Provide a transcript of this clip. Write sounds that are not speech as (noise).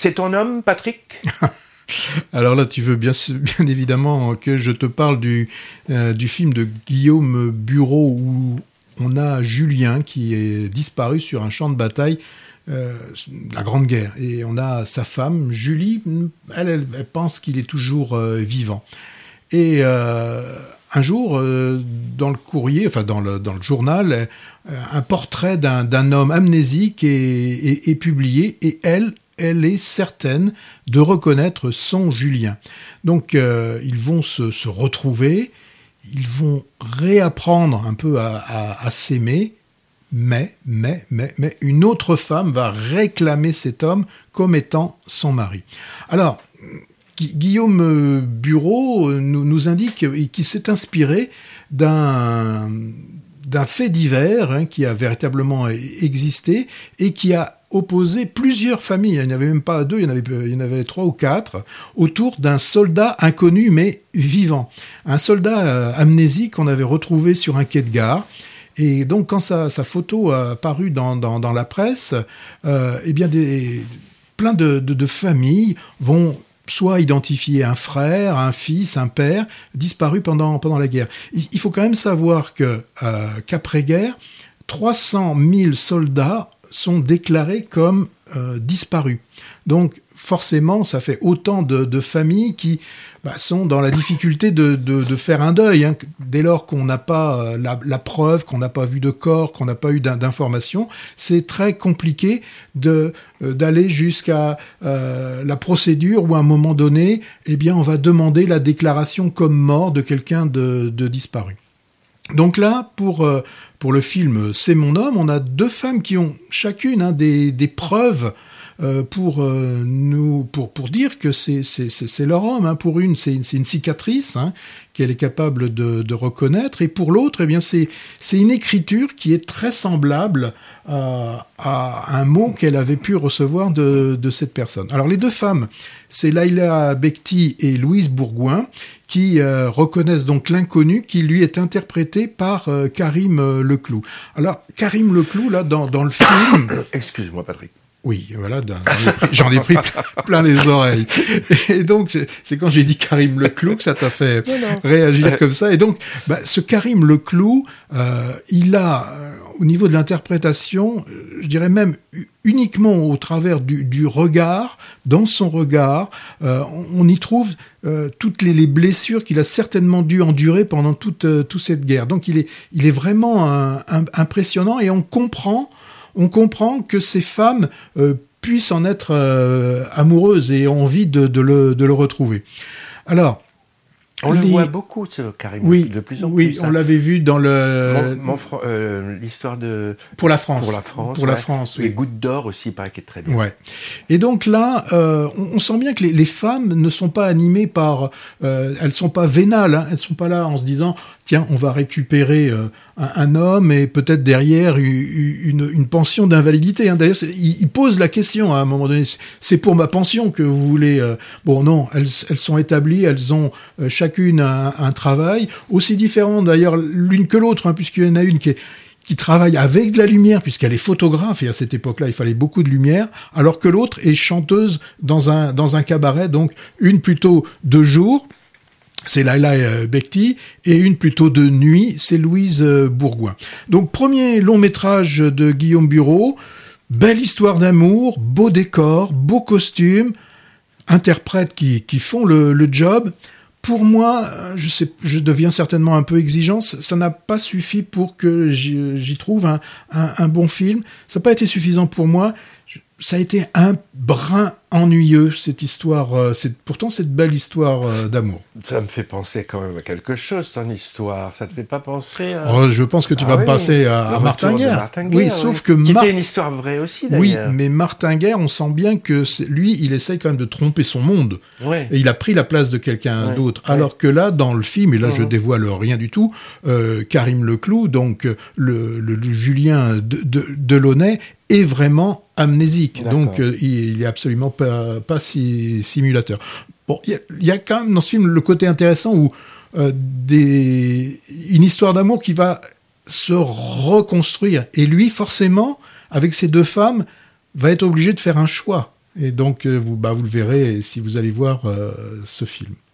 C'est ton homme, Patrick? (laughs) Alors là, tu veux bien, bien évidemment que je te parle du, euh, du film de Guillaume Bureau où on a Julien qui est disparu sur un champ de bataille euh, la Grande Guerre. Et on a sa femme, Julie, elle, elle, pense qu'il est toujours euh, vivant. Et un jour, dans le courrier, enfin dans le, dans le journal, un portrait d'un homme amnésique est, est, publié et elle, elle est certaine de reconnaître son Julien. Donc ils vont se, retrouver, ils vont réapprendre un peu à, s'aimer, mais, mais, mais, mais, une autre femme va réclamer cet homme comme étant son mari. Alors, Guillaume Bureau nous, nous indique qu'il s'est inspiré d'un d'un fait divers hein, qui a véritablement existé et qui a opposé plusieurs familles, il n'y avait même pas deux, il y en avait, trois ou quatre, autour d'un soldat inconnu mais vivant. Un soldat euh, amnésique qu'on avait retrouvé sur un quai de gare et donc, quand sa, photo a paru dans, la presse, euh, eh bien, des, plein de, familles vont soit identifier un frère, un fils, un père disparu pendant, la guerre. Il, faut quand même savoir euh, qu'après-guerre, 300 000 soldats sont déclarés comme euh, disparus. Donc forcément, ça fait autant de, familles qui bah, sont dans la difficulté de, faire un deuil. Hein. Dès lors qu'on n'a pas euh, la, preuve, qu'on n'a pas vu de corps, qu'on n'a pas eu d'informations, c'est très compliqué euh, d'aller jusqu'à euh, la procédure où à un moment donné, eh bien, on va demander la déclaration comme mort de quelqu'un de, disparu. Donc là, pour pour le film C'est mon homme, on a deux femmes qui ont chacune hein, des, des preuves euh, pour euh, nous pour pour dire que c'est c'est leur homme. Hein. Pour une, c'est une cicatrice hein, qu'elle est capable de, reconnaître, et pour l'autre, eh bien c'est c'est une écriture qui est très semblable à, à un mot qu'elle avait pu recevoir de de cette personne. Alors les deux femmes, c'est Laila Bekti et Louise Bourgoin qui euh, reconnaissent donc l'inconnu qui lui est interprété par Karim Leclou. Alors Karim Leclou là dans dans le film. (coughs) Excuse-moi Patrick. Oui, voilà, j'en ai pris, (laughs) plein les oreilles. Et donc, c'est quand j'ai dit Karim Leclou que ça t'a fait réagir comme ça. Et donc, bah, ce Karim Leclou, euh, il a, euh, au niveau de l'interprétation, euh, je dirais même uniquement au travers du, regard, dans son regard, on, y trouve toutes les, blessures qu'il a certainement dû endurer pendant toute, toute cette guerre. Donc, il est, il est vraiment impressionnant et on comprend on comprend que ces femmes euh, puissent en être euh, amoureuses et ont envie de, le, de le retrouver. Alors, on le voit beaucoup, ce Karim, oui, de plus en oui, plus. Oui, on l'avait vu dans le euh, l'histoire de pour la France. Pour la France. Pour la France. Oui. Les gouttes d'or aussi, qu'il est très bien. Ouais. Et donc là, euh, on, sent bien que les, les, femmes ne sont pas animées par, euh, elles sont pas vénales, hein, elles sont pas là en se disant tiens, on va récupérer un, homme et peut-être derrière une, une pension d'invalidité. Hein. D'ailleurs, il, il, pose la question à un moment donné c'est pour ma pension que vous voulez. Euh, bon, non, elles, elles sont établies, elles ont chaque chacune un, un travail, aussi différent d'ailleurs l'une que l'autre, hein, puisqu'il y en a une qui qui travaille avec de la lumière, puisqu'elle est photographe, et à cette époque-là, il fallait beaucoup de lumière, alors que l'autre est chanteuse dans un, dans un cabaret, donc une plutôt de jour, c'est Laila euh, Bekti, et une plutôt de nuit, c'est Louise euh, Bourgoin. Donc premier long métrage de Guillaume Bureau, belle histoire d'amour, beau décor, beau costume, interprètes qui, qui font le, job pour moi, je sais, je deviens certainement un peu exigeant. Ça n'a pas suffi pour que j'y trouve un, un, bon film. Ça n'a pas été suffisant pour moi ça a été un brin ennuyeux cette histoire, euh, c'est pourtant cette belle histoire euh, d'amour. Ça me fait penser quand même à quelque chose ton histoire. Ça te fait pas penser à... Oh, je pense que tu vas me ah passer à, Martin Guerre. Oui, sauf que qui était une histoire vraie aussi. Oui, mais Martin Guerre, on sent bien que lui, il essaye quand même de tromper son monde. Et il a pris la place de quelqu'un d'autre. Alors que là, dans le film, et là je mhm. dévoile rien du tout, euh, Karim Leclou, donc le, le, Julien de, de, Delaunay, est vraiment amnésique. Donc, euh, il, est absolument pas, pas si simulateur. Bon, il y, a quand même dans ce film le côté intéressant où euh, des, une histoire d'amour qui va se reconstruire. Et lui, forcément, avec ces deux femmes, va être obligé de faire un choix. Et donc, vous, bah, vous le verrez si vous allez voir ce film.